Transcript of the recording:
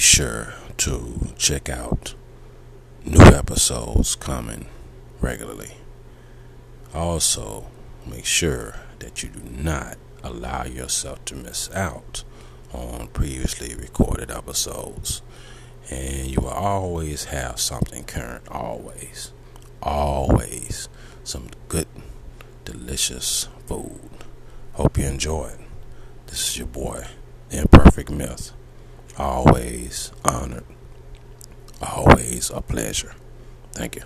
sure to check out new episodes coming regularly. Also, make sure that you do not allow yourself to miss out on previously recorded episodes. And you will always have something current, always, always some good, delicious food. Hope you enjoy it. This is your boy, Imperfect Myth. Always honored, always a pleasure. Thank you.